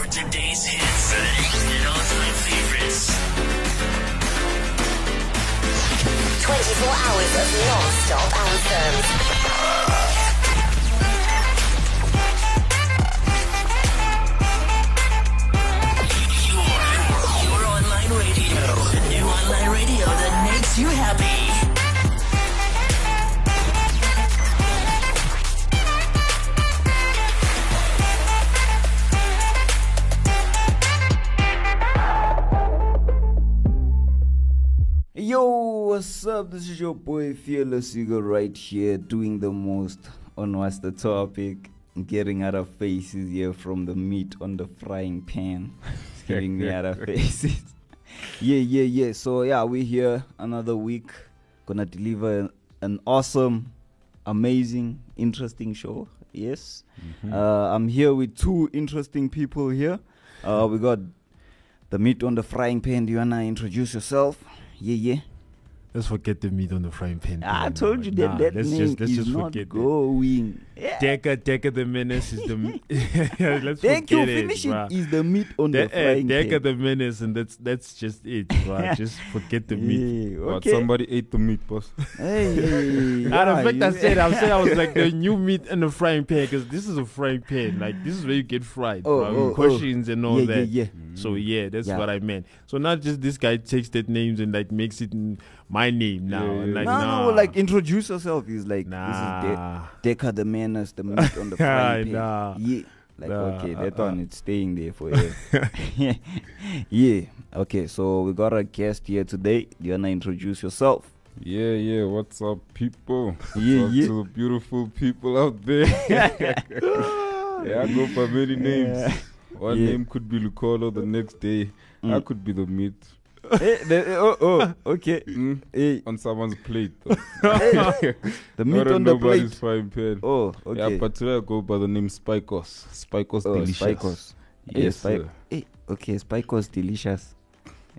for today's hits and all-time favorites. 24 hours of non-stop anthems. What's up? This is your boy Fearless Eagle right here doing the most on what's the topic. Getting out of faces here from the meat on the frying pan. It's getting me out of faces. yeah, yeah, yeah. So yeah, we're here another week. Gonna deliver an awesome, amazing, interesting show. Yes. Uh, I'm here with two interesting people here. Uh, we got the meat on the frying pan. Do you wanna introduce yourself? Yeah, yeah. Let's forget the meat on the frying pan. I thing, told you nah, that that let's name just, let's is just not forget that. going. Yeah. Decker, Decker the Menace is the. m- let's Thank you. forget it, Finish it. bruh. Is the meat on De- the eh, frying Decker pan? the Menace, and that's that's just it. bruh. just forget the meat. Yeah, What, okay. somebody ate the meat, boss. Hey, And yeah, in fact, I said, I said, I was like the new meat in the frying pan because this is a frying pan. Like this is where you get fried, Oh, oh, with oh. questions and all yeah, that. yeah, yeah. So yeah, that's Yeah. what I meant. So not just this guy takes that names and like makes it n- my name now. Yeah, and like, no, nah. no, like introduce yourself. He's like, this is nah. De- Decker the Menace, the meat on the frying pan. Nah. Yeah. Like, Nah, okay, that uh, one, it's staying there for you. yeah. Okay, so we got a guest here today. Do you want to introduce yourself? Yeah, yeah. What's up, people? What's Yeah, up yeah. to the beautiful people out there. yeah, I go by many names. One Yeah. name could be Lucolo, the next day I Mm. could be the meat Eh, the- oh, oh, okay. mm, Hey, on someone's plate. though. the meat Not on the nobody's plate. frying. Oh, okay. Yeah, but today I go by the name Spikos. Spikos oh, Delicious. Spikos. Yes, Spike. sir. Hey, okay, Spikos delicious.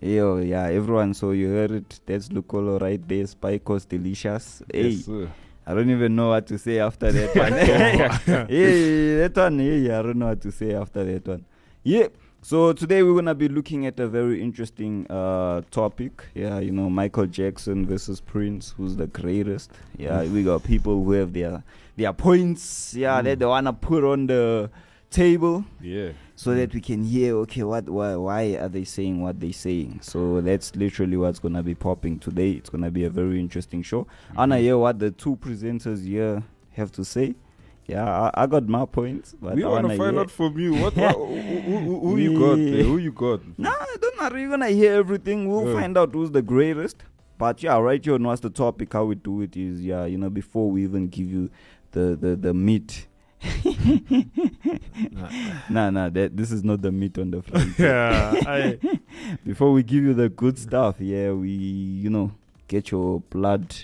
Yo, yeah, everyone. So you heard it. That's Lucolo right there. Spikos delicious. Hey, Yes, sir. I don't even know what to say after that one. yeah, that one. Yeah, yeah, I don't know what to say after that one. Yeah. So today we're gonna be looking at a very interesting uh, topic. Yeah, you know, Michael Jackson versus Prince, who's the greatest. Yeah, we got people who have their their points. Yeah, that they wanna put on the table Yeah. so that we can hear okay what why, why are they saying what they're saying so that's literally what's gonna be popping today it's gonna be a very interesting show Mm-hmm. i wanna hear what the two presenters here have to say yeah i, I got my points but we want to find hear- out from you. What, what who, who, who, you got there? Who you got? Nah, don't worry. You're gonna hear everything. We'll Yeah. find out who's the greatest. But yeah, right here on what's the topic, how we do it is yeah, you know, before we even give you the the the meat. nah, nah, that this is not the meat on the front. yeah, I, Before we give you the good stuff, yeah, we you know get your blood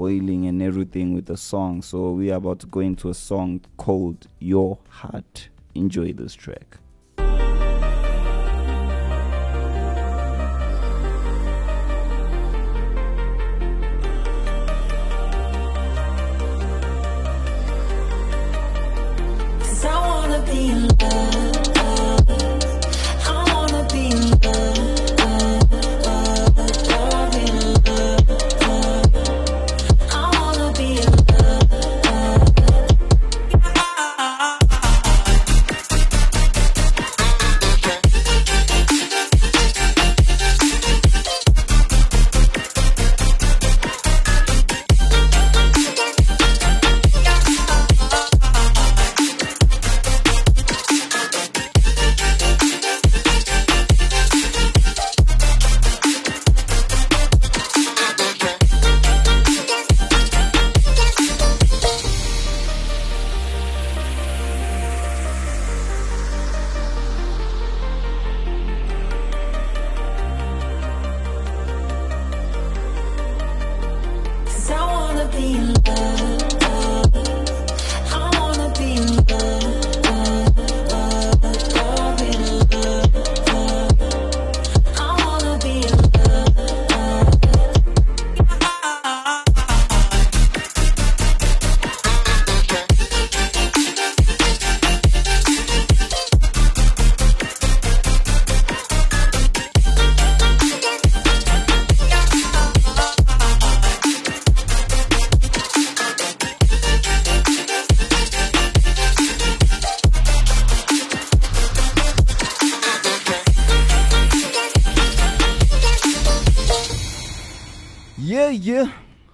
boiling and everything with a song. So we are about to go into a song called Your Heart. Enjoy this track.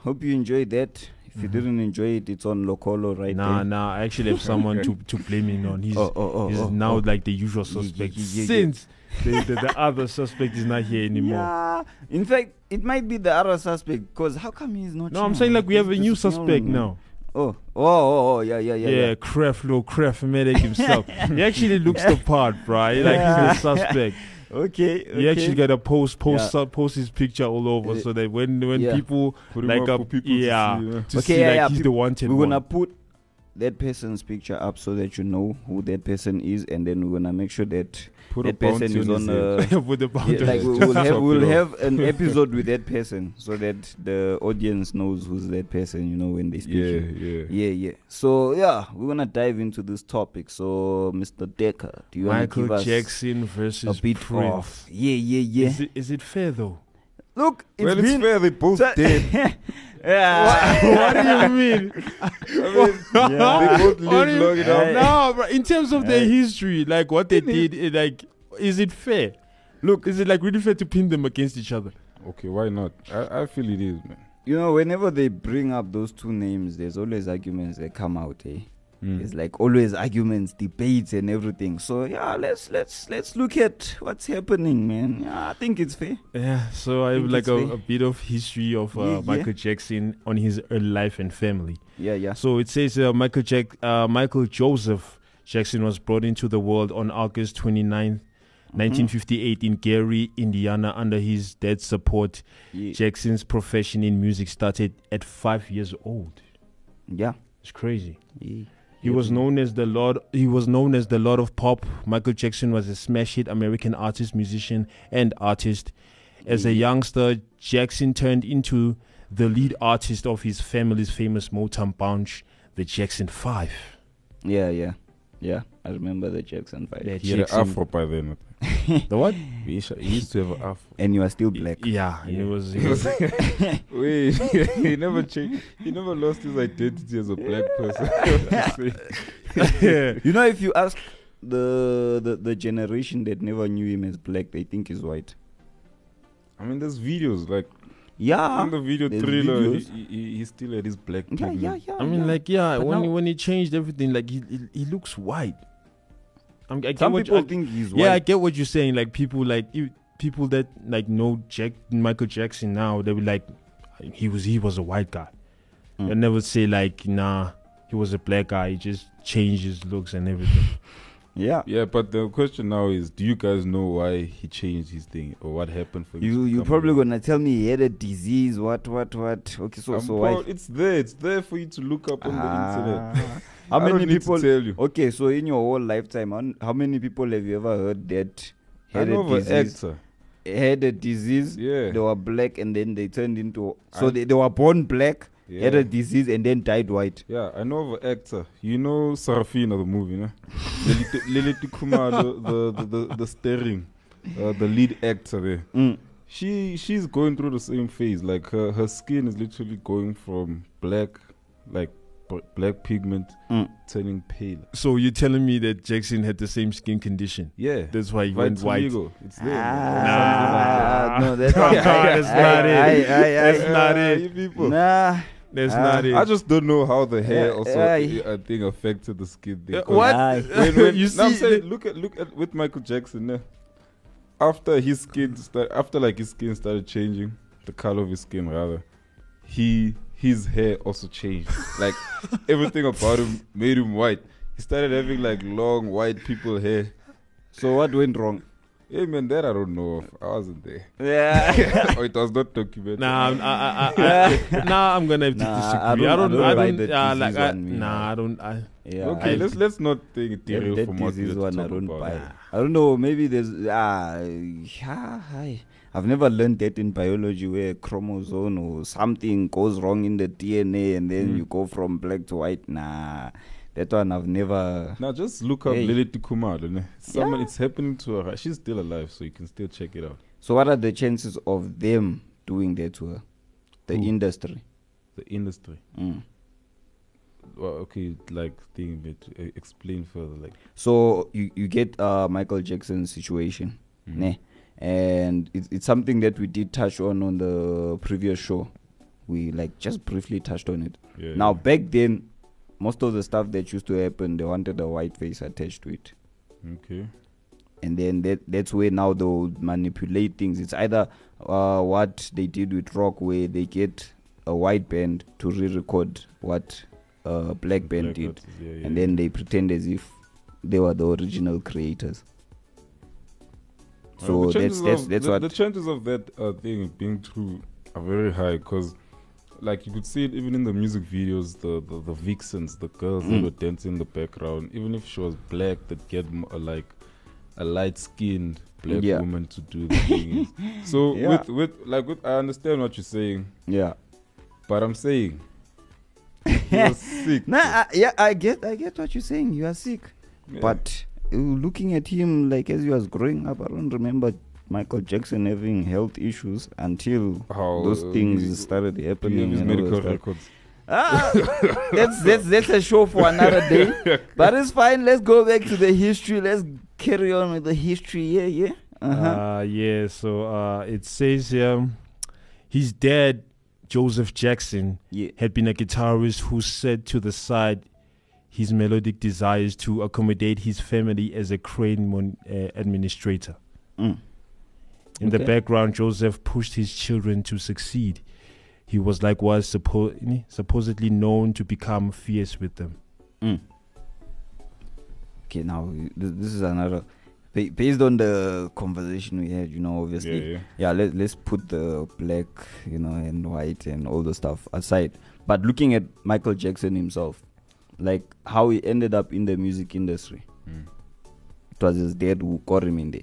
Hope you enjoyed that. If you mm-hmm. didn't enjoy it, it's on Lucolo right Nah, there. nah. I actually have someone to to blame it on. He's Oh, oh, oh, he's oh, now oh. like the usual Yeah, yeah, suspect yeah, yeah, yeah. since the, the, the other suspect is not here anymore. Yeah. In fact, it might be the other suspect because how come he's not? No, I'm saying like we have a new suspect now. Oh, oh, oh, oh, oh, yeah, yeah, yeah. Yeah, yeah. Kref, little Kref medic himself. he actually looks the part, right? Like he's the suspect. Okay, okay. He actually got to post post Yeah. post his picture all over so that when when yeah. people Put like up uh, for people yeah to see, yeah. to Okay, see yeah, like yeah, he's the wanted We're gonna put that person's picture up so that you know who that person is, and then we're gonna make sure that Put that person is on uh, the yeah, like we- we'll have we'll have an episode with that person so that the audience knows who's that person. You know when they speak. Yeah, yeah. Yeah, yeah. So yeah, we're gonna dive into this topic. So, Mr. Decker, do you want to Michael give us Jackson a bit Prince. of? Yeah, yeah, yeah. Is it is it fair though? Look, it's well, it's fair. They both So- dead. yeah. what do you mean? They both What do lived you- long enough. no, bro. In terms of their Uh, history, like what they did, eh, like is it fair? Look, Is it like really fair to pin them against each other? Okay, why not? I, I feel it is, man. you know, whenever they bring up those two names, there's always arguments that come out. Eh? Mm. It's like always arguments, debates, and everything. So yeah, let's let's let's look at what's happening, man. Yeah, I think it's fair. Yeah, so I have like a, a bit of history of uh, Yeah, yeah. Michael Jackson on his early life and family. Yeah, yeah. So it says uh, Michael Jack, uh, Michael Joseph Jackson was brought into the world on August 29th, Mm-hmm. 1958 in Gary, Indiana, under his dad's support. Yeah. Jackson's profession in music started at five years old. yeah. It's crazy. yeah. He was known as the Lord. He was known as the Lord of Pop. Michael Jackson was a smash hit American artist, musician, and artist. As a youngster, Jackson turned into the lead artist of his family's famous Motown bunch, the Jackson Five. Yeah, yeah, yeah. I remember the Jackson fight. The He had an Jackson- afro by then. The what? He sh- he used to have an afro. And you are still black. Yeah, he was. He was Wait, he never changed. He never lost his identity as a black person. you know, if you ask the, the the generation that never knew him as black, they think he's white. I mean, there's videos like Yeah. in the video there's thriller. He, videos. he, he- he still had his black Yeah, pigment. yeah, yeah. I mean, yeah. like, yeah, But when he, when he changed everything, like he he, he looks white. I'm, I get some what people I, think he's Yeah, I get what you're saying. Like people like you, people that like know Jack Michael Jackson now, they be like, he was he was a white guy. Mm. They never say like, nah, he was a black guy. He just changed his looks and everything. Yeah. Yeah, but the question now is, do you guys know why he changed his thing or what happened for? You you probably gonna tell me he had a disease. What what what? Okay, so so why? it's there. It's there for you to look up on the internet. Ah. How I many people? tell you. Okay, so in your whole lifetime, how, many people have you ever heard that had a disease? actor. Had a disease. Yeah. They were black and then they turned into. So I- they, they were born black, had a disease and then died white. Yeah, I know of an actor. You know Sarafina, the movie, no? Leleti Khumalo, the, the, the, the starring, uh, the lead actor there. Mm. She she's going through the same phase. Like her, her skin is literally going from black, like b- black pigment, Mm. turning pale. so you're telling me that Jackson had the same skin condition? Yeah, That's why he went white. vitiligo. It's there. Ah, no, that's Nah, not, that's not it. That's not it. Nah. That's Ah. not it. I just don't know how the hair Yeah, also aye. I think affected the skin. thing, Uh, 'cause what? Aye. When, when, you no, I'm saying, the- look at look at with Michael Jackson. eh, after his skin start, after like his skin started changing, the color of his skin rather, he his hair also changed. like everything about him made him white. He started having like long white people hair. So what went wrong? Hey man, that I don't know. Of. I wasn't there. Yeah. oh, it was not documented. Nah, I'm, I, I, I, I, nah, I'm gonna have to Nah, disagree. I don't- I don't, I don't I buy don't, the uh, like, I, one, me. nah, I don't. I, yeah. okay, I- let's let's not think it that, derail that from what disease we're one I don't about. buy. I don't know. Maybe there's ah yeah. I, I've never learned that in biology where a chromosome or something goes wrong in the DNA and then Mm. you go from black to white. Nah, that one I've never. Now just look up Hey. Leleti Khumalo. Someone, Yeah. it's happening to her. She's still alive, so you can still check it out. So what are the chances of them doing that to her? The Who? industry. The industry. Mm. Well, okay, like thing that uh, explain further. Like, So you, you get uh, Michael Jackson's situation, mm. ne? and it's, it's something that we did touch on on the previous show. we like just briefly touched on it. Yeah, Now yeah. back then, most of the stuff that used to happen, they wanted a white face attached to it. Okay. and then that that's where now they would manipulate things. It's either uh, what they did with rock, where they get a white band to re-record what a black band Black did, artists, yeah, yeah, and yeah. then they pretend as if they were the original creators. Uh, So that's that's of, that's the, what. the chances of that uh, thing being true are very high because like you could see it even in the music videos the the, the vixens the girls that Mm. were dancing in the background even if she was black they'd get uh, like a light skinned black Yeah. woman to do the thing so Yeah. with with like with, i understand what you're saying yeah. but i'm saying you're sick Nah, I, yeah, I get, I get what you're saying. You are sick, Yeah. but uh, looking at him, like as he was growing up, I don't remember Michael Jackson having health issues until How, those uh, things you- started happening. have his and all that medical records Ah, that's that's that's a show for another day. But it's fine. Let's go back to the history. Let's carry on with the history. Yeah, yeah. Uh-huh. Uh, yeah, so uh, it says um, his dad, Joseph Jackson, yeah. had been a guitarist who set to the side his melodic desires to accommodate his family as a crane mon- uh, administrator. Mm. In the background, Joseph pushed his children to succeed. He was likewise suppo- supposedly known to become fierce with them. Mm. Okay, now this is another. Based on the conversation we had, you know, obviously, yeah, yeah. yeah let, let's put the black you know and white and all the stuff aside but looking at michael jackson himself like how he ended up in the music industry Mm. it was his dad who got him in there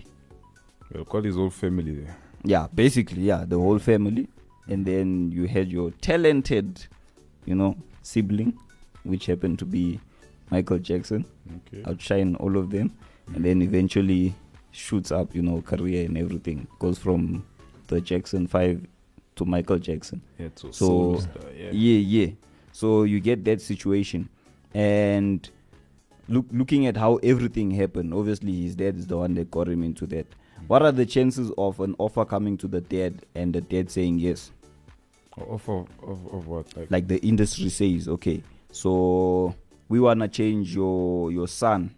Well, call his whole family there. Yeah basically yeah the whole family. And then you had your talented you know sibling which happened to be michael jackson. Okay. Outshine all of them. And then eventually shoots up you know career and everything. Goes from the jackson 5 to michael jackson. Yeah so, So, star, yeah. yeah yeah. So you get that situation. And look looking at how everything happened obviously his dad is the one that got him into that what are the chances of an offer coming to the dead and the dead saying yes? Of, of, of, what? Like, like the industry says okay. So we want to change your your son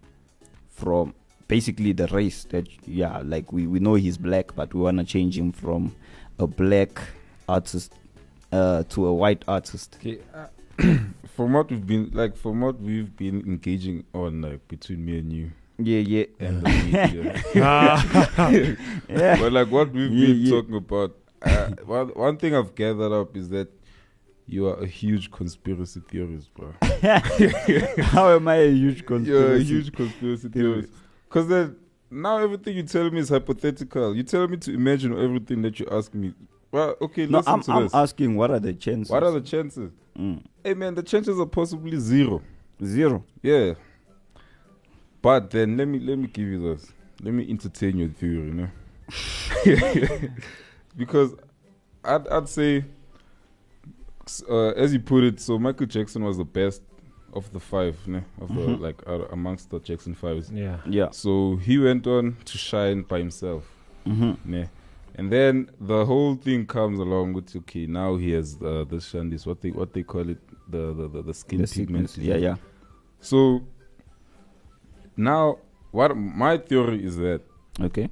from basically the race that yeah like we, we know he's black but we want to change him from a black artist uh, to a white artist. Okay, uh, from what we've been like, from what we've been engaging on, like between me and you yeah yeah and the media. yeah but like what we've Yeah, been yeah. talking about, uh, one one thing I've gathered up is that you are a huge conspiracy theorist, bro. how am i a huge conspiracy? You're a huge conspiracy theorist. Because then now everything you tell me is hypothetical. You tell me to imagine everything that you ask me. Well, okay, no listen i'm, to I'm this. asking what are the chances what are the chances? Mm. Hey man, the chances are possibly zero. zero Yeah. But then let me let me give you this. Let me entertain your theory, you know. because I'd I'd say uh, as you put it, so Michael Jackson was the best of the five, ne? of the Mhm. like uh, amongst the Jackson fives. Yeah. yeah So he went on to shine by himself. hmm Ne? And then the whole thing comes along with okay, now he has uh, the shandis, what they what they call it, the the, the, the skin the pigment. sequence yeah yeah So now, what my theory is that, okay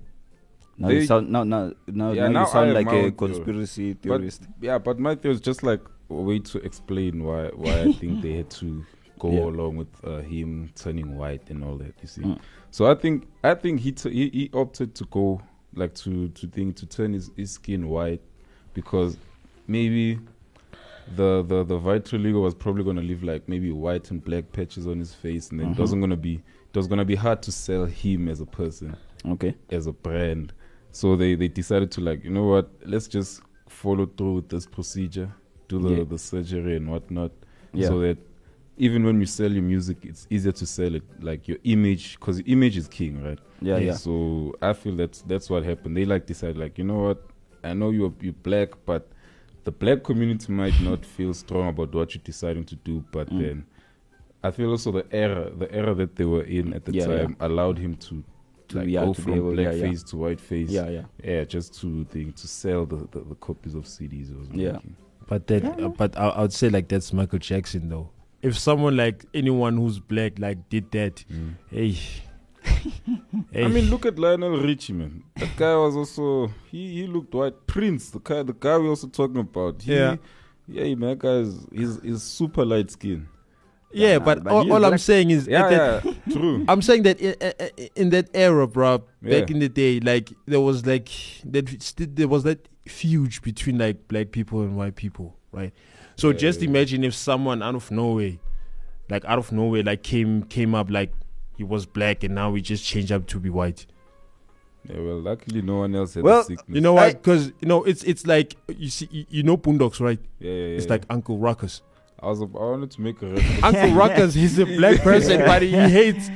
now They- you sound now now now, Yeah, now now you sound like a theory. conspiracy but theorist yeah, but my theory is just like a way to explain why why I think they had to go Yeah. along with uh, him turning white and all that. You see, Mm. so I think I think he, t- he he opted to go like to to think to turn his, his skin white because maybe the the the vitiligo was probably gonna leave like maybe white and black patches on his face, and then it Mhm. wasn't gonna be it was gonna be hard to sell him as a person. okay as a brand. So they, they decided to like, you know what, let's just follow through with this procedure, do the, Yeah. the surgery and whatnot. Yeah. So that even when you sell your music, it's easier to sell it. Like your image, because your image is king, right? yeah yeah So I feel that's that's what happened. They like decided like, you know what, I know you're you're black, but the black community might not feel strong about what you're deciding to do, but Mm. then I feel also the era the era that they were in at the Yeah, yeah. time allowed him to To- like yeah, go to from able- black yeah, yeah. face to white face. yeah yeah Yeah, just to think to sell the, the, the copies of CDs. Was Yeah. making. But that, uh, but I, I would say like that's Michael Jackson though. If someone like anyone who's black like did that, hey, hey, I mean, look at Lionel Richie, man. That guy was also he he looked white. Prince, the guy, the guy we also talking about. He, Yeah. yeah, man. That guy is he's, he's super light skin. Yeah. Nah, But, but all, he's all I'm saying is, Yeah, that- yeah, true. I'm saying that in, in- in that era, bro, back Yeah. in the day, like there was like that st- there was that feud between like black people and white people, right? So Yeah, just yeah. imagine if someone out of nowhere, like out of nowhere, like came came up like he was black and now he just changed up to be white. Yeah, well, luckily no one else had Well, the sickness. You know I- what? Because you know it's it's like you see you, you know Boondocks, right? yeah, yeah, yeah. It's like Uncle Ruckus. I was I wanted to make a reference. Uncle Ruckus, he's a black person, but he hates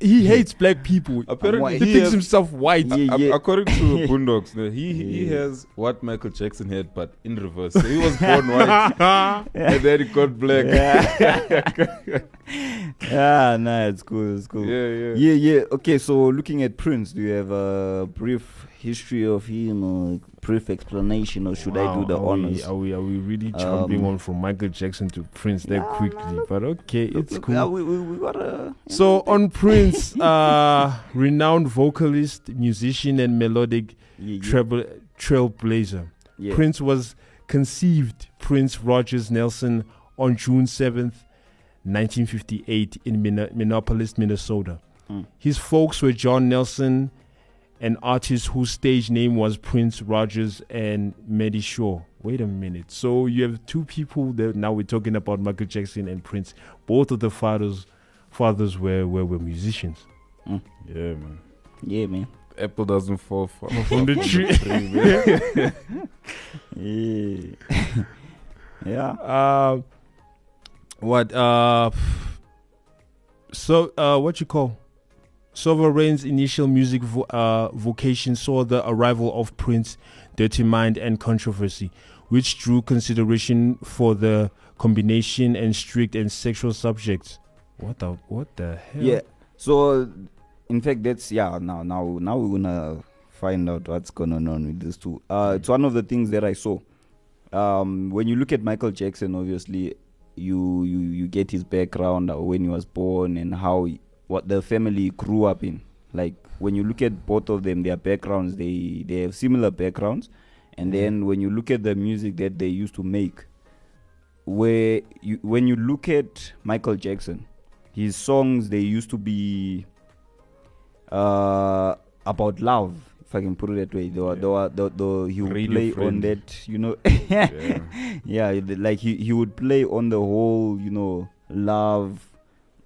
he hates black people. Apparently, He he thinks has, himself white. Yeah, a- yeah. according to Boondocks, no, he he Yeah. has what Michael Jackson had, but in reverse. So he was born white, and then he got black. Yeah, yeah, nah, it's cool, it's cool. yeah. yeah, yeah. Okay, so looking at Prince, do you have a brief history of him or brief explanation, or should I do the Wow, are honors? We, are we are we really jumping Um, on from Michael Jackson to Prince that Nah, quickly? nah, look, but okay, it's Look, cool. uh, we, we, gotta. So on Prince, uh, renowned vocalist, musician, and melodic yeah, yeah, treble, trailblazer. yeah. Prince was conceived Prince Rogers Nelson on June seventh, nineteen fifty eight, in Min- Minneapolis, Minnesota. Mm. His folks were John Nelson, an artist whose stage name was Prince Rogers, and Mattie Shaw. Wait a minute. So you have two people that now we're talking about Michael Jackson and Prince. Both of the fathers fathers were were, were musicians. Yeah, man. Yeah, man. Apple doesn't fall far From the tree. Yeah. yeah. Uh, what uh so uh what you call Sovereign's initial music vo- uh, vocation saw the arrival of Prince, Dirty Mind, and Controversy, which drew consideration for the combination and strict and sexual subjects. What the what the hell? Yeah. So, in fact, that's yeah. Now, now, now we're gonna find out what's going on with this too. Uh, it's one of the things that I saw. Um, when you look at Michael Jackson, obviously, you you you get his background uh, when he was born and how he, what the family grew up in. Like when you look at both of them, their backgrounds, they they have similar backgrounds. And then when you look at the music that they used to make, where you when you look at Michael Jackson, his songs they used to be uh about love if i can put it that way. They were, they were, the, the, he would Radio play on that you know. Yeah. yeah the- like he, he would play on the whole you know love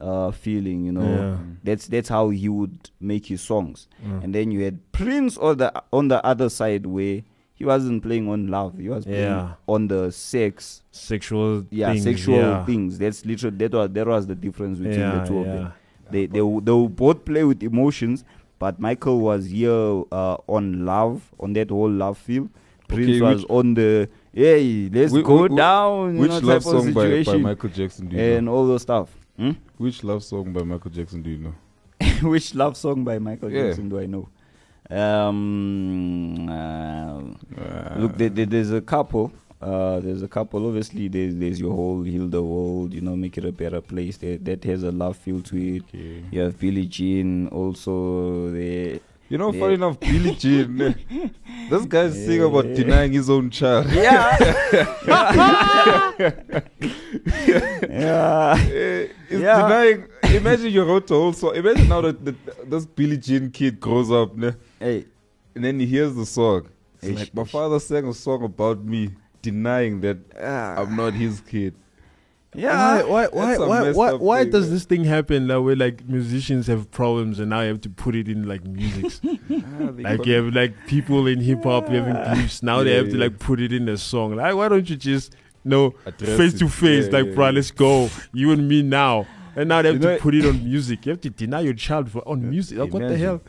uh feeling you know. Yeah. that's that's how he would make his songs. Mm. and then you had prince on the on the other side where he wasn't playing on love. He was playing Yeah. on the sex. Sexual yeah things, sexual yeah. things. That's literally that was that was the difference between yeah, the two of them. they they they will both play with emotions, but Michael was here uh, on love, on that whole love feel. Prince Okay, was on the hey, let's Whi- go whi- down, Which know, love song by, by Michael Jackson do you and know? all those stuff. Hmm? Which love song by Michael Jackson do you know? Which love song by Michael Yeah. Jackson do I know? Um, uh, Uh, look, there- there's a couple. Uh, there's a couple. Obviously, there's there's your whole heal the world. You know, make it a better place. That that has a love feel to it. okay. You have Billie Jean also. There, You know, Yeah. funny enough, Billie Jean. this guy's singing about denying his own child. Yeah. yeah. Eh, Yeah. denying. Imagine you wrote a whole song. Imagine now that, that this Billie Jean kid grows up, Hey. and then he hears the song. It's like my father sang a song about me, denying that Ah. I'm not his kid. Yeah. why why a why why, why thing, does man. this thing happen that way like musicians have problems and now you have to put it in like music? Ah, like you have like people in hip hop having beefs now they Yeah, have to like put it in a song. Like why don't you just no address face it. to face like yeah, bro yeah. let's go. You and me now. And now they have You to know- put it on music. You have to deny your child for on music. Like what the hell?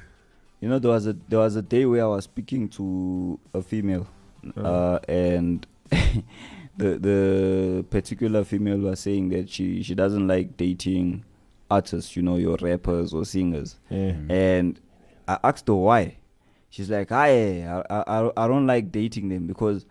You know, there was a there was a day where I was speaking to a female, uh, and the the particular female was saying that she she doesn't like dating artists, you know, your rappers or singers. yeah mm. And I asked her why. She's like, I, I, I, I don't like dating them because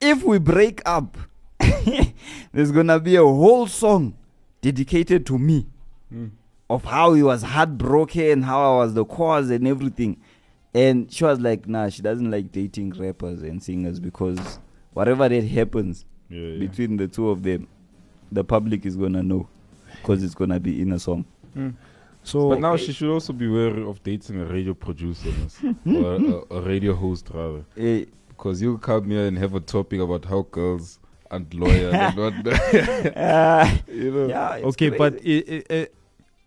if we break up, there's gonna be a whole song dedicated to me mm. of how he was heartbroken, how I was the cause and everything. And she was like, nah, she doesn't like dating rappers and singers because whatever that happens Yeah, yeah. between the two of them, the public is gonna know because it's gonna be in a song. So But now she should also be wary of dating a radio producer or a, a radio host rather, Eh, because you come here and have a topic about how girls aren't loyal and whatnot. ah, you know. yeah, it's okay, but crazy. it, it, it,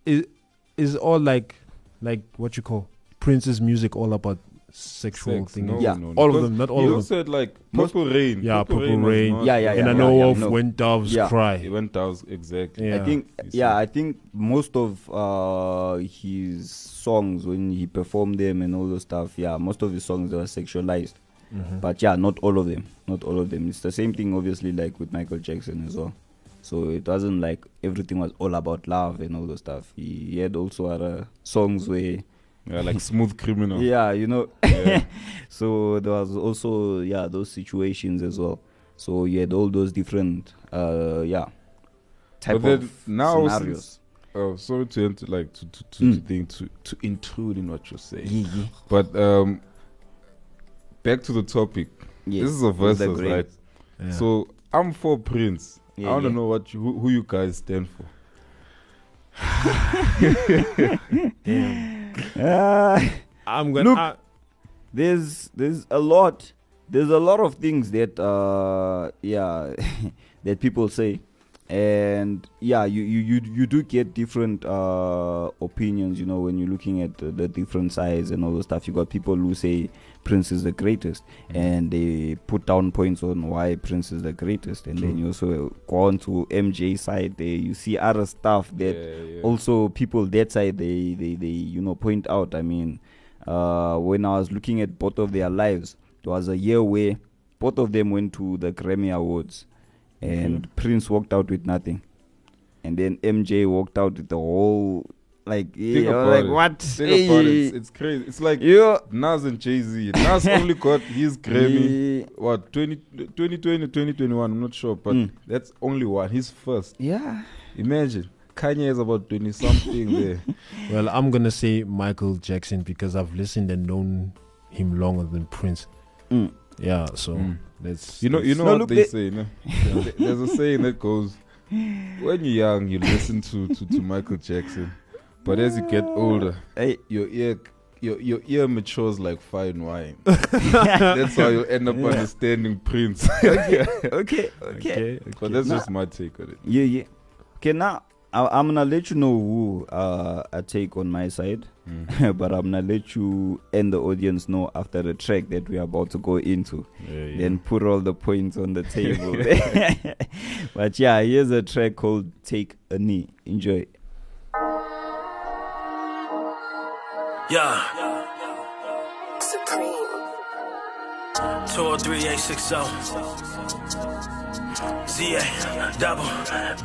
it is all like like what you call Prince's music all about sexual Sex, things. no, Yeah. no, no. All of Because them, not all he of them. also had like Most- Purple Rain. Yeah, Purple was Rain. not- Yeah, yeah, and I know of no. when doves Yeah. He cry. went down exactly. Yeah. I think You yeah. I think most of uh his songs when he performed them and all those stuff, yeah, most of his songs they were sexualized. Mhm. But yeah, not all of them. Not all of them. It's the same thing obviously like with Michael Jackson as well. So it wasn't like everything was all about love and all those stuff. He, he had also other songs where Yeah, like Smooth Criminal. yeah, you know. Yeah. so there was also yeah those situations as well. So you had all those different uh yeah type But then of now scenarios. since- Oh, sorry to enter, like to to to, Mm. to think to to intrude in what you're saying. Yeah, yeah. But um, back to the topic. Yes, This is a it versus, right? Yeah. So I'm for Prince. Yeah, I want to yeah. know what you, who, who you guys stand for. Ah, I'm gonna Look. I- there's there's a lot there's a lot of things that uh yeah that people say and yeah you you you, you do get different uh opinions you know when you're looking at the, the different sides and all the stuff. You got people who say prince is the greatest and they put down points on why prince is the greatest. And then you also go on to mj side there you see other stuff that yeah, yeah. also people that side they, they they you know point out. I mean uh when i was looking at both of their lives there was a year where both of them went to the grammy awards and prince walked out with nothing and then mj walked out with the whole like Think yeah, about like it. what Think about it. It's, it's crazy. It's like you Nas and Jay Z. Nas only got his Grammy. Yeah. What 20, 2020, 2021? I'm not sure, but Mm. that's only one. His first. yeah Imagine Kanye is about twenty something there. well, I'm gonna say Michael Jackson because I've listened and known him longer than Prince. Mm. Yeah, so Mm. that's You know, you know No, what look, they they- say. No? There- There's a saying that goes, "When you're young, you listen to, to, to Michael Jackson, but as you get older, hey your ear your your ear matures like fine wine. that's how you end up understanding Prince. okay okay okay. but that's Nah. just my take on it. Yeah, yeah. Okay, now I, I'm gonna let you know who uh, I take on my side, Mm. but I'm gonna let you and the audience know after the track that we are about to go into. Yeah, yeah. Then put all the points on the table. but yeah, here's a track called "Take a Knee." Enjoy. Yeah, Supreme. 203-860. ZA, double,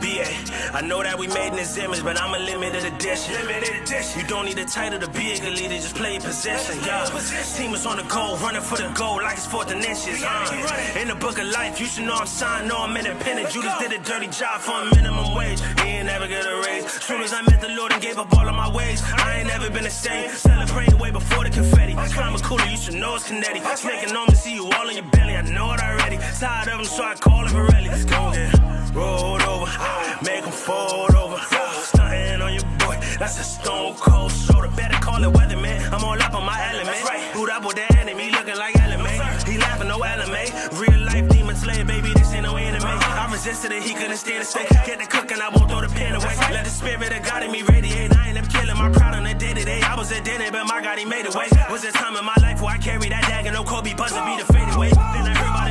BA. I know that we made in this image, but I'm a limited edition. Limited edition. You don't need a title to be a good leader, just play possession. Yeah. Team is on the goal, running for the goal like it's fourth and inches. Uh. In the book of life, you should know I'm signed, know I'm independent. Judas did a dirty job for a minimum wage. He ain't never get a raise. Soon as I met the Lord and gave up all of my ways, I ain't never been the same. Celebrating way before the confetti. Climb a cooler, you should know it's kinetic. Snaking on me, see you all in your belly. I know it already. Tired of them, so I call him Pirelli. Go get rolled over, make him fold over. Stunting on your boy, that's a stone cold shoulder. Better call it weather, man. I'm all up on my element. Boot up with the enemy, looking like element. He laughing, no element. Real life demon slayer, baby, this ain't no anime. I resisted it, he couldn't stand the steak. Get the cooking, I won't throw the pen away. Let the spirit of God in me radiate. I ain't up killing my pride on the day to day. I was a dinner, but my God, he made a way. Was a time in my life where I carried that dagger, no Kobe buzzing, be the faded way. Then I heard about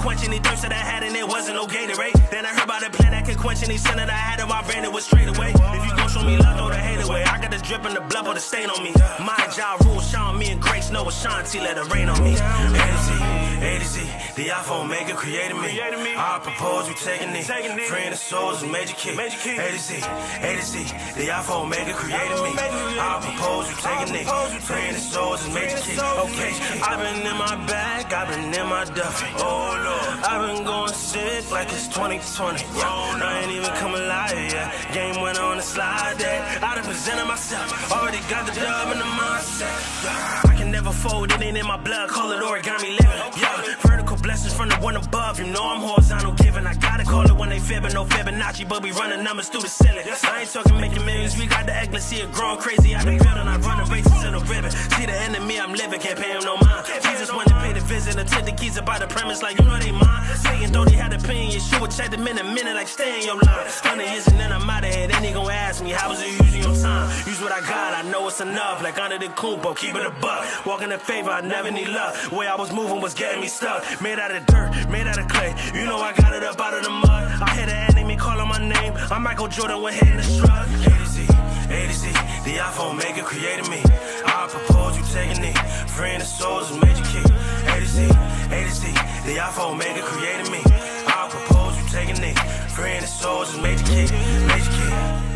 quench any thirst that I had, and it wasn't no Gatorade. Then I heard about a plan that could quench any sin that I had, and my brain it was straight away. If you gon' show me love, throw the hate away. I got the drip and the blood, but the stain on me. My job rules, Sean, me and Grace, no Ashanti, let it rain on me. A to Z, A to Z, the iPhone maker created me. I propose we taking it. Friend of souls is major key. A to Z, A to Z, the iPhone maker created me. I propose you take it. Praying the souls is major key. Okay, I've been in my bag, I've been in my duffy. Oh Lord, I've been going sick like it's 2020. Yeah, I ain't even come alive yet. Game went on the slide that I done presented myself. Already got the dub in the mindset. I can never fold, it ain't in my blood. Call it origami living. Yeah, vertical blessings from the one above. You know I'm horizontal giving. I gotta call it when they fibbing. No Fibonacci, but we running numbers through the ceiling. I ain't talking making millions. We got the ecclesia growing crazy out the building. I run the races in the ribbon. See the enemy I'm living, can't pay him no mind. Jesus wanted to pay the visit took the keys about the premise like you know they mine. Satan though they had opinion, Yeshua check them in a minute like stay in your line. Hundred years and then I'm out of here. Then they gon' ask me how was you using your time? Use what I got, I know it's enough. Like under the Kumpo, keep it a buck. Walking in favor, I never need luck. Way I was moving was getting me stuck. Made out of dirt, made out of clay. You know I got it up out of the mud. I hear the enemy calling my name. I'm Michael Jordan with hitting the shrug. A to Z, A to Z, the iPhone maker created me. I propose you take a knee. Friend of souls is major key. A to Z, A to Z, the iPhone maker created me. I propose you take a knee. Friend of souls is major key, major key.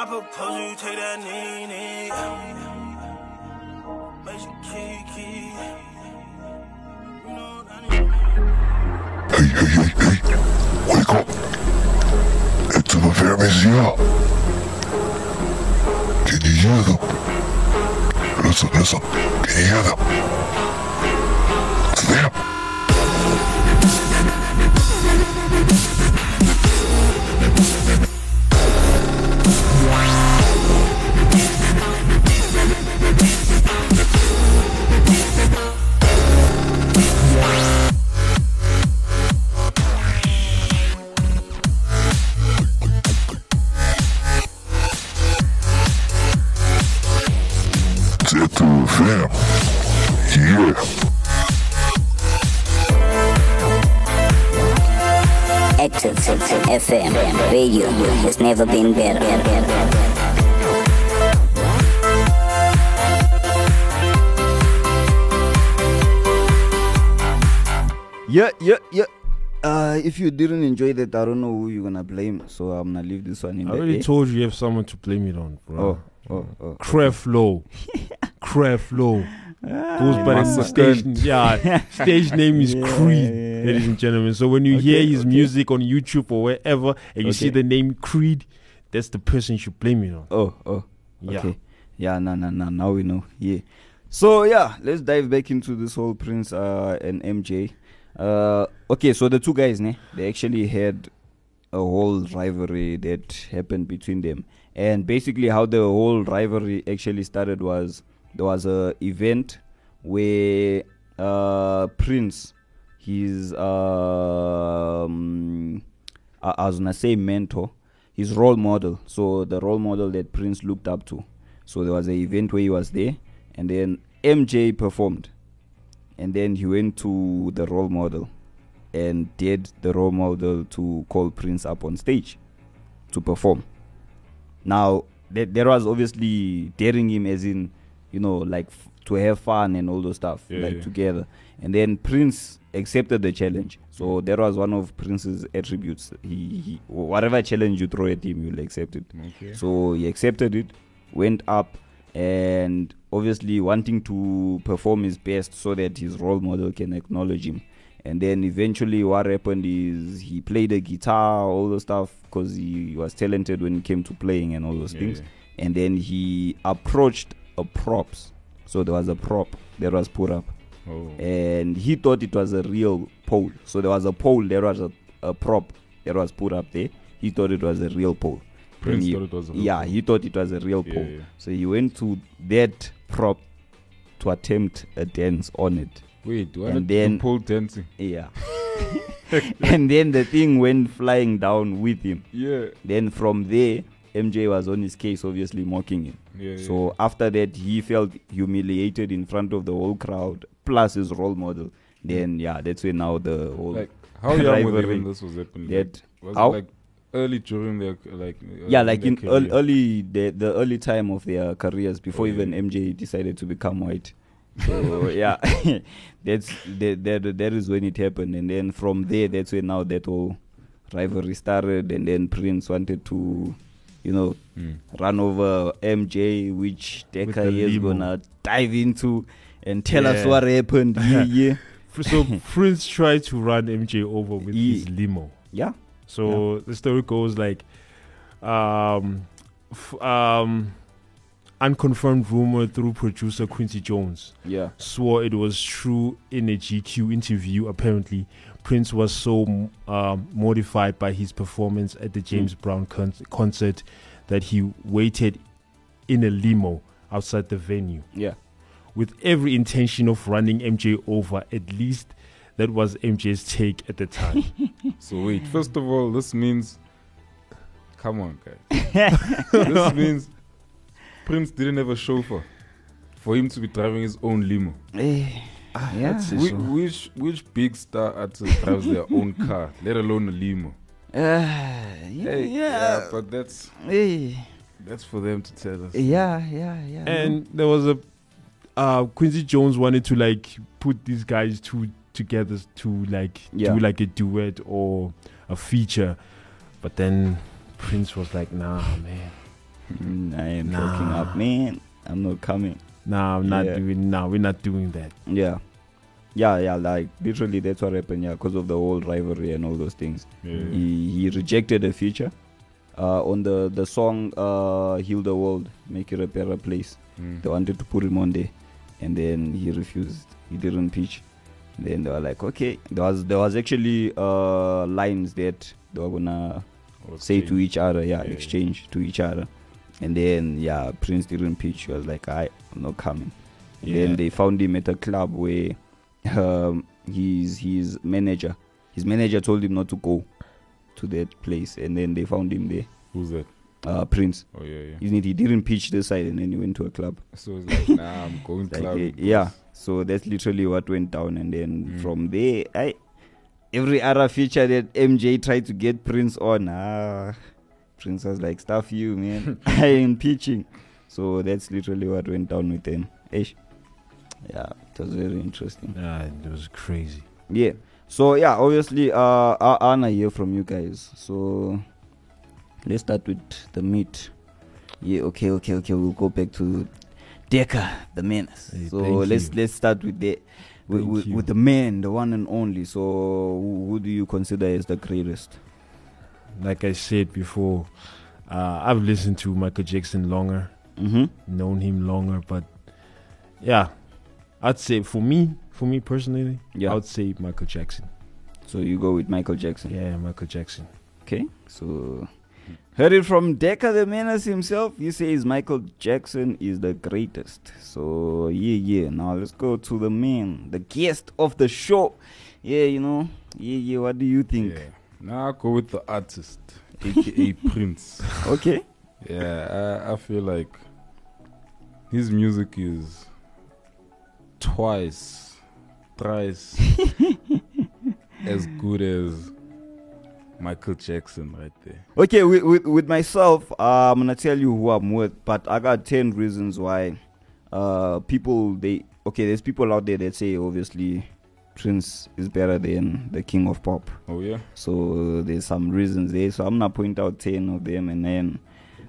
I propose you take that knee, knee. Hey, hey, hey, hey, wake up. It's the fairies here. Can you hear them? Listen, listen. Can you hear them? It's them. FM radio has never been better. Yeah, yeah, yeah. Uh, if you didn't enjoy that, I don't know who you're gonna blame. So I'm gonna leave this one in I the already air. told you you have someone to blame it on, bro. Oh, oh, oh. Creflo. Creflo. Goes by the station. Yeah, stage name is Yeah, Creed, yeah. Ladies and gentlemen. So when you hear his okay. music on YouTube or wherever, and you see the name Creed, that's the person you should blame it on. Oh, oh. Yeah. Okay. Yeah, no, no, no. Now we know. Yeah. So yeah, let's dive back into this whole Prince uh, and MJ. Uh, okay, so the two guys, ne, they actually had a whole rivalry that happened between them, and basically how the whole rivalry actually started was there was a event where uh, Prince, his um, I, I was gonna say mentor, his role model. So the role model that Prince looked up to. So there was an event where he was there, and then MJ performed, and then he went to the role model, and did the role model to call Prince up on stage, to perform. Now there, there was obviously daring him, as in, you know, like f- to have fun and all those stuff, Yeah, like yeah. together. And then Prince accepted the challenge. So that was one of Prince's attributes. He, he whatever challenge you throw at him, you'll accept it. Okay. So he accepted it, went up, and obviously wanting to perform his best so that his role model can acknowledge him. And then eventually, what happened is he played the guitar, all the stuff, because he was talented when it came to playing and all those Yeah, things. yeah. And then he approached a props. So there was a prop that was put up Oh. and he thought it was a real pole. So there was a pole, there was a, a prop that was put up there. He thought it was a real pole. Prince he- thought it was a real yeah, pole. he thought it was a real Yeah, pole. yeah. So he went to that prop to attempt a dance on it. Wait, what? And the then- pole dancing. Yeah. and then the thing went flying down with him. Yeah. Then from there, MJ was on his case, obviously mocking him. Yeah. So after that, he felt humiliated in front of the whole crowd, plus his role model. Then yeah, that's when now the whole like how young were they rivalry when this was happening? that was how- it like early during their like uh, yeah, like in early, early the the early time of their careers before Oh, yeah. even MJ decided to become white. So yeah, that's that, that that is when it happened, and then from there, that's when now that whole rivalry started, and then Prince wanted to, you know, Mm. run over MJ, which the is limo. gonna dive into and tell us what happened. yeah, yeah, So Prince tried to run MJ over with Ye- his limo. yeah. So the story goes like, um, f- um, unconfirmed rumor through producer Quincy Jones yeah. swore it was true in a GQ interview. Apparently, Prince was so um, mortified by his performance at the James Brown con- concert that he waited in a limo outside the venue Yeah. with every intention of running MJ over. At least that was MJ's take at the time. So wait, first of all, this means, come on, guys. this means Prince didn't have a chauffeur for him to be driving his own limo. Eh, yeah. Which, which which big star artist drives their own car, let alone a limo? Uh, yeah, Hey, yeah. but that's Eh, that's for them to tell us. yeah, yeah, yeah. and there was a uh, Quincy Jones wanted to like put these guys two together to like Yeah. do like a duet or a feature, but then Prince was like, "Nah, man, Mm, I ain't Nah. fucking up, man. I'm not coming. nah, I'm not Yeah. doing. Nah, we're not doing that." Yeah. Yeah, yeah, like literally that's what happened, yeah, because of the whole rivalry and all those things. Yeah. He he rejected a feature uh, on the the song uh, "Heal the World, Make It a Better Place." Mm. They wanted to put him on there, and then he refused. He didn't pitch. Then they were like, okay. There was there was actually uh, lines that they were gonna say to each other, yeah, Yeah, exchange to each other. And then yeah, Prince didn't pitch. He was like, I, I'm not coming. And Yeah. Then they found him at a club where um, his his manager, his manager told him not to go to that place, and then they found him there. Who's that? Uh, Prince. Oh yeah, yeah. Isn't it? He didn't pitch this side, and then he went to a club. So it's like, nah, I'm going club. eh, yeah. So that's literally what went down, and then Mm. from there, I every other feature that MJ tried to get Prince on, ah, Prince was like, "Stuff you, man. I ain't pitching." So that's literally what went down with them. Ish. Yeah, it was very interesting. Nah, it was crazy. Yeah. So yeah, obviously, uh, I I wanna hear from you guys. So let's start with the meat. Yeah. Okay. Okay. Okay. We'll go back to Deca, the menace. Hey, so let's you. let's start with the with, with, with the man, the one and only. So who, who do you consider as the greatest? Like I said before, uh, I've listened to Michael Jackson longer, Mm-hmm. known him longer, but yeah, I'd say for me, for me personally, Yeah. I would say Michael Jackson. So you go with Michael Jackson. Yeah, Michael Jackson. Okay. So heard it from Deca the menace himself. He says Michael Jackson is the greatest. So yeah, yeah. Now let's go to the man, the guest of the show. Yeah, you know. Yeah, yeah. What do you think? Yeah. Now I go with the artist, aka Prince. Okay. Yeah, I, I feel like his music is twice, thrice as good as Michael Jackson right there. Okay, with, with, with myself, uh, I'm gonna tell you who I'm with, but I got ten reasons why. Uh, people they okay. There's people out there that say obviously Prince is better than the King of Pop. Oh yeah, So there's some reasons there. So I'm gonna point out ten of them, and then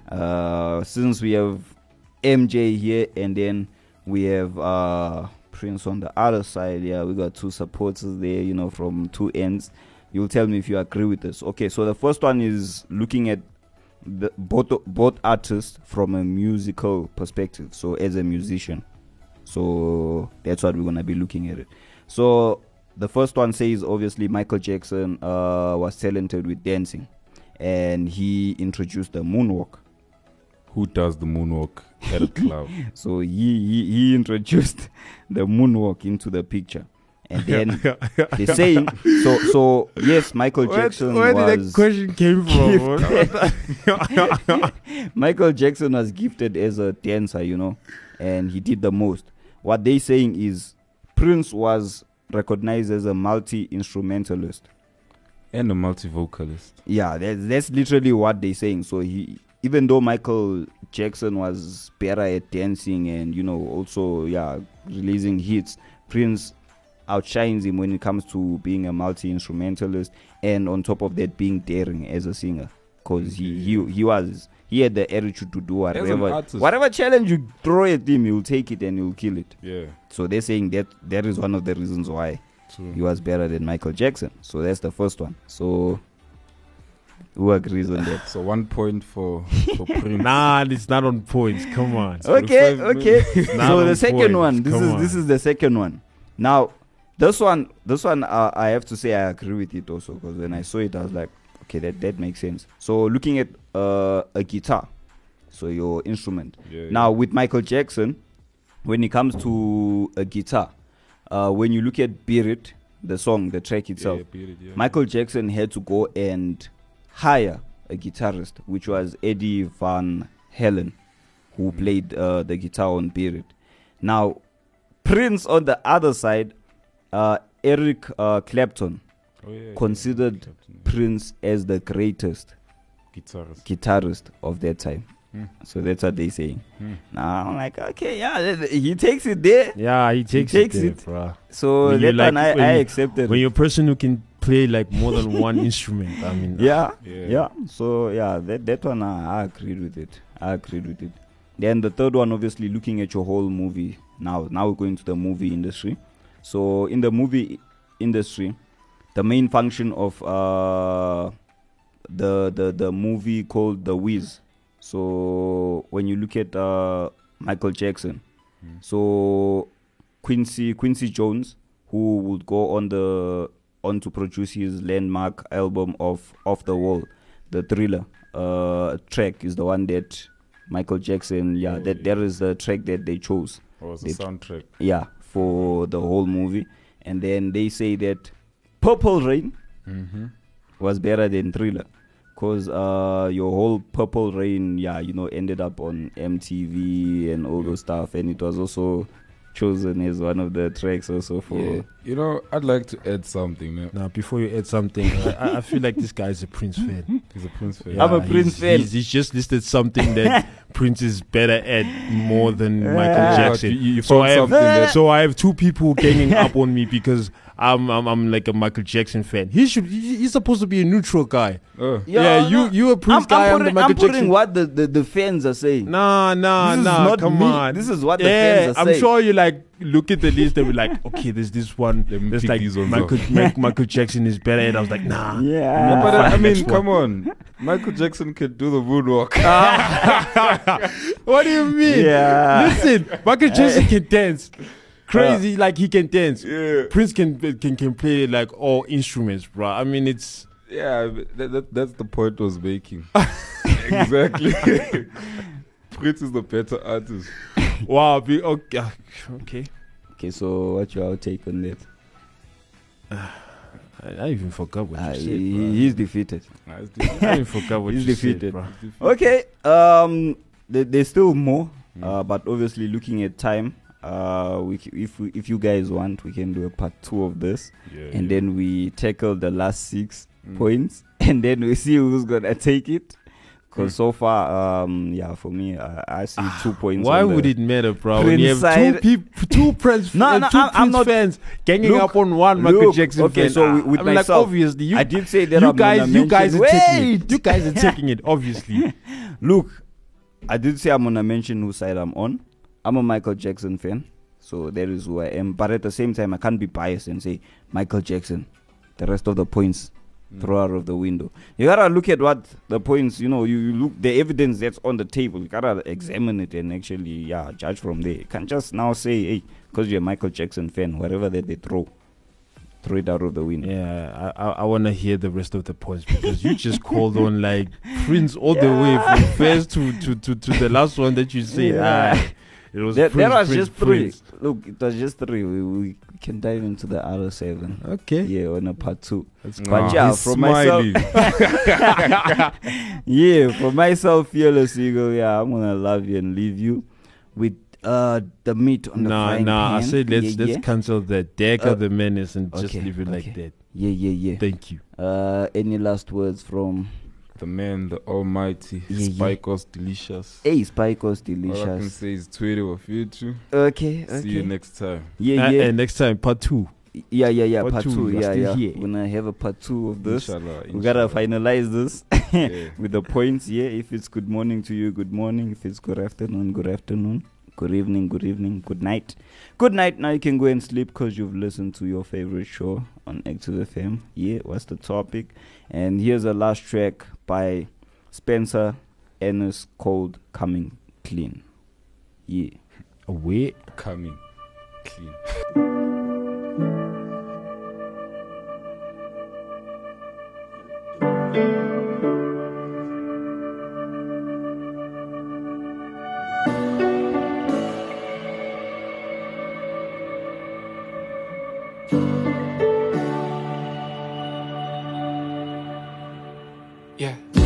uh, since we have MJ here, and then we have uh, Prince on the other side, yeah, we got two supporters there, you know, from two ends. You'll tell me if you agree with this. Okay, so the first one is looking at the both both artists from a musical perspective. So as a musician, so that's what we're gonna be looking at it. So the first one says obviously Michael Jackson uh, was talented with dancing, and he introduced the moonwalk. who does the moonwalk at a club? So he, he he introduced the moonwalk into the picture, and then they're saying so so yes, Michael Jackson where, where did was that question came from? Michael Jackson was gifted as a dancer, you know, and he did the most. What they saying is Prince was recognized as a multi instrumentalist. and a multi vocalist. Yeah, that's, that's literally what they're saying. So he, even though Michael Jackson was better at dancing and you know also yeah releasing hits, Prince outshines him when it comes to being a multi instrumentalist, and on top of that, being daring as a singer. Cause he he he was he had the attitude to do whatever whatever challenge you throw at him, he'll take it and he'll kill it. Yeah. So they're saying that that is one of the reasons why True. he was better than Michael Jackson. So that's the first one. So who agrees on that? So one point for for Prince. Nah, it's not on points. Come on. okay, okay. So the second points. one, this Come is on. this is the second one. Now, this one, this one, uh, I have to say I agree with it also because when I saw it, I was like, okay, that that makes sense. So looking at uh, a guitar, so your instrument. Yeah, Now with Michael Jackson, when it comes to a guitar, uh, when you look at Beat It, the song, the track yeah, itself, yeah, beat it, yeah. Michael Jackson had to go and hire a guitarist, which was Eddie Van Halen, who played uh, the guitar on Period. Now, Prince on the other side, uh, Eric uh, Clapton Oh, yeah, yeah, considered Captain, Prince as the greatest guitarist. guitarist of that time. Hmm. So that's what they're saying. Hmm. Now I'm like, okay, yeah, he takes it there. Yeah, he takes, takes it, there, it. So When that like- one I, I accepted. When it. you're a person who can play like more than one instrument, I mean, yeah, Yeah. yeah, So yeah, that that one I, I agreed with it. I agreed with it. Then the third one, obviously, looking at your whole movie. Now, now we're going to the movie industry. So in the movie industry, the main function of uh, the the the movie called The Wiz. So when you look at uh, Michael Jackson, so Quincy Quincy Jones, who would go on the on to produce his landmark album of Off the Wall, the thriller uh, track is the one that Michael Jackson. Yeah, Oh, that yeah. that is the track that they chose. Was the soundtrack? Yeah, for the whole movie, and then they say that Purple Rain Mm-hmm. was better than Thriller. Cause uh, your whole Purple Rain, yeah, you know, ended up on MTV and all those stuff, and it was also chosen as one of the tracks also for. Yeah. You know, I'd like to add something. Man. Now, before you add something, I, I- I feel like this guy is a Prince fan. He's a Prince fan. Yeah, I'm a he's- Prince fan. He's, he's just listed something that Prince is better at more than Michael Yeah. Jackson. You- you so found I have, something so I have two people ganging up on me because I'm, I'm I'm like a Michael Jackson fan. He should he- he's supposed to be a neutral guy. Oh. Yeah, you no, you a Prince I'm, guy. I'm I'm, putting, the Michael I'm putting Jackson. what the, the, the fans are saying. Nah, nah, This is nah. not come me. on. This is what the fans are saying. I'm sure you like look at the list and be like, okay, there's this one. Let me There's like these ones Michael. Mike- Michael Jackson is better, and I was like, nah. Yeah. Yeah, but uh, I mean, next come on. Michael Jackson can do the moonwalk. what do you mean? Yeah. Listen, Michael Jackson can dance. Crazy, like he can dance. yeah. Prince can can can play like all instruments, bro. I mean, it's Yeah, that, that, that's the point I was making. exactly. Prince is the better artist. wow. Be, okay, okay. Okay, so what's your take on that? I, I even forgot what Ah, you said. he, bro. he's defeated. Nah, it's. I even forgot what he's you defeated. said, bro. Okay. Um, there, there's still more, uh, but obviously looking at time, uh, we if we, if you guys want, we can do a part two of this, Yeah, and yeah. then we tackle the last six Mm. points, and then we see who's gonna take it. Cause so far, um, yeah, for me, uh, I see two points. Why would it matter, bro? When you have two people, two Prince, No, uh, no, two I'm- I'm not- fans ganging Look, up on one Michael look, Jackson okay, fan. so Ah, with- I mean, myself, like obviously, you, I did say that you I'm guys, you guys are mention- taking Wait! it. You guys are taking it, obviously. Look, I did say I'm gonna mention whose side I'm on. I'm a Michael Jackson fan, so that is who I am. But at the same time, I can't be biased and say Michael Jackson. The rest of the points throw out of the window. You gotta look at what the points. You know, you, you look the evidence that's on the table. You gotta examine it and actually, yeah, judge from there. You can't just now say, hey, because you're a Michael Jackson fan, whatever that they throw, throw it out of the window. Yeah, I I, I want to hear the rest of the points because you just called on like Prince all the way from first to, to, to, to the last one that you said. Yeah. Ah, it was That, Prince, that was Prince, just three. Look, it was just three. We, we can dive into the other seven. Okay, Yeah, on a part two. that's But Ah, yeah, he's from myself- smiling. yeah, for myself, fearless eagle. Yeah, I'm gonna love you and leave you with uh the meat on the Nah, frying nah. I said let's yeah, let's yeah. cancel that deck Uh, the menace and just leave it like that. yeah, yeah, yeah. Thank you. Uh, any last words from the man, the almighty, Yeah, yeah. Spikos Delicious. Hey Spikos All I can say is Twitter or future. Okay, okay. See you next time. Yeah, Uh, yeah. and next time, part two. Yeah, yeah, yeah. Part Part, two, two. Yeah, yeah. here. We're gonna have a part two of this. Inshallah, We gotta finalize this Yeah. with the points. Yeah, if it's good morning to you, good morning. If it's good afternoon, good afternoon. Good evening, good evening, good night. Good night. Now you can go and sleep because you've listened to your favorite show on Active FM. Yeah, what's the topic? And here's a last track by Spencer Ennis called Coming Clean. Yeah. Away. Coming clean. Yeah.